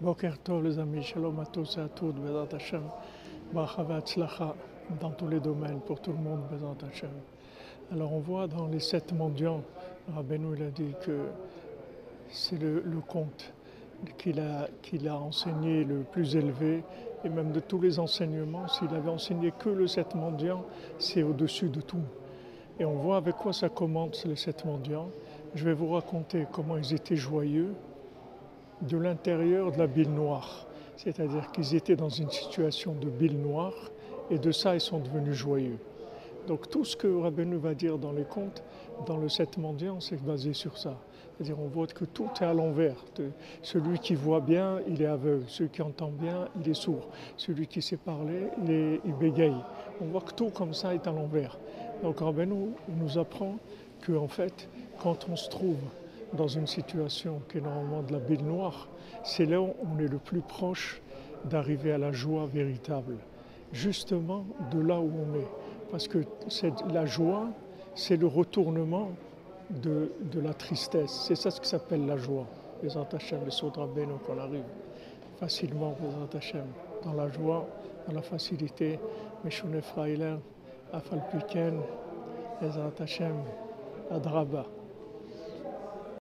Boker Tov les amis, Shalom à tous et à toutes, Bezat Hashem, Bracha Ve'atzlacha dans tous les domaines, pour tout le monde, Bezat Hashem. Alors on voit dans les sept mendiants, Rabbeinu il a dit que c'est le, conte qu'il a, qu'il a enseigné le plus élevé, et même de tous les enseignements, s'il avait enseigné que le sept mendiants, c'est au-dessus de tout. Et on voit avec quoi ça commence les sept mendiants. Je vais vous raconter comment ils étaient joyeux de l'intérieur de la bile noire. C'est-à-dire qu'ils étaient dans une situation de bile noire et de ça ils sont devenus joyeux. Donc tout ce que Rabbeinu va dire dans les contes, dans le sept mendiants, c'est basé sur ça. C'est-à-dire on voit que tout est à l'envers. Celui qui voit bien, il est aveugle. Celui qui entend bien, il est sourd. Celui qui sait parler, il, est, bégaye. On voit que tout comme ça est à l'envers. Donc Rabbeinu nous apprend que en fait, quand on se trouve dans une situation qui est normalement de la bile noire, c'est là où on est le plus proche d'arriver à la joie véritable. Justement de là où on est. Parce que la joie, c'est le retournement de, la tristesse. C'est ça ce qui s'appelle la joie. Les Antachem, les Sodrabeno, qu'on arrive facilement aux Antachem, dans la joie, dans la facilité. Meshune Afalpiken, les Antachem, Adraba.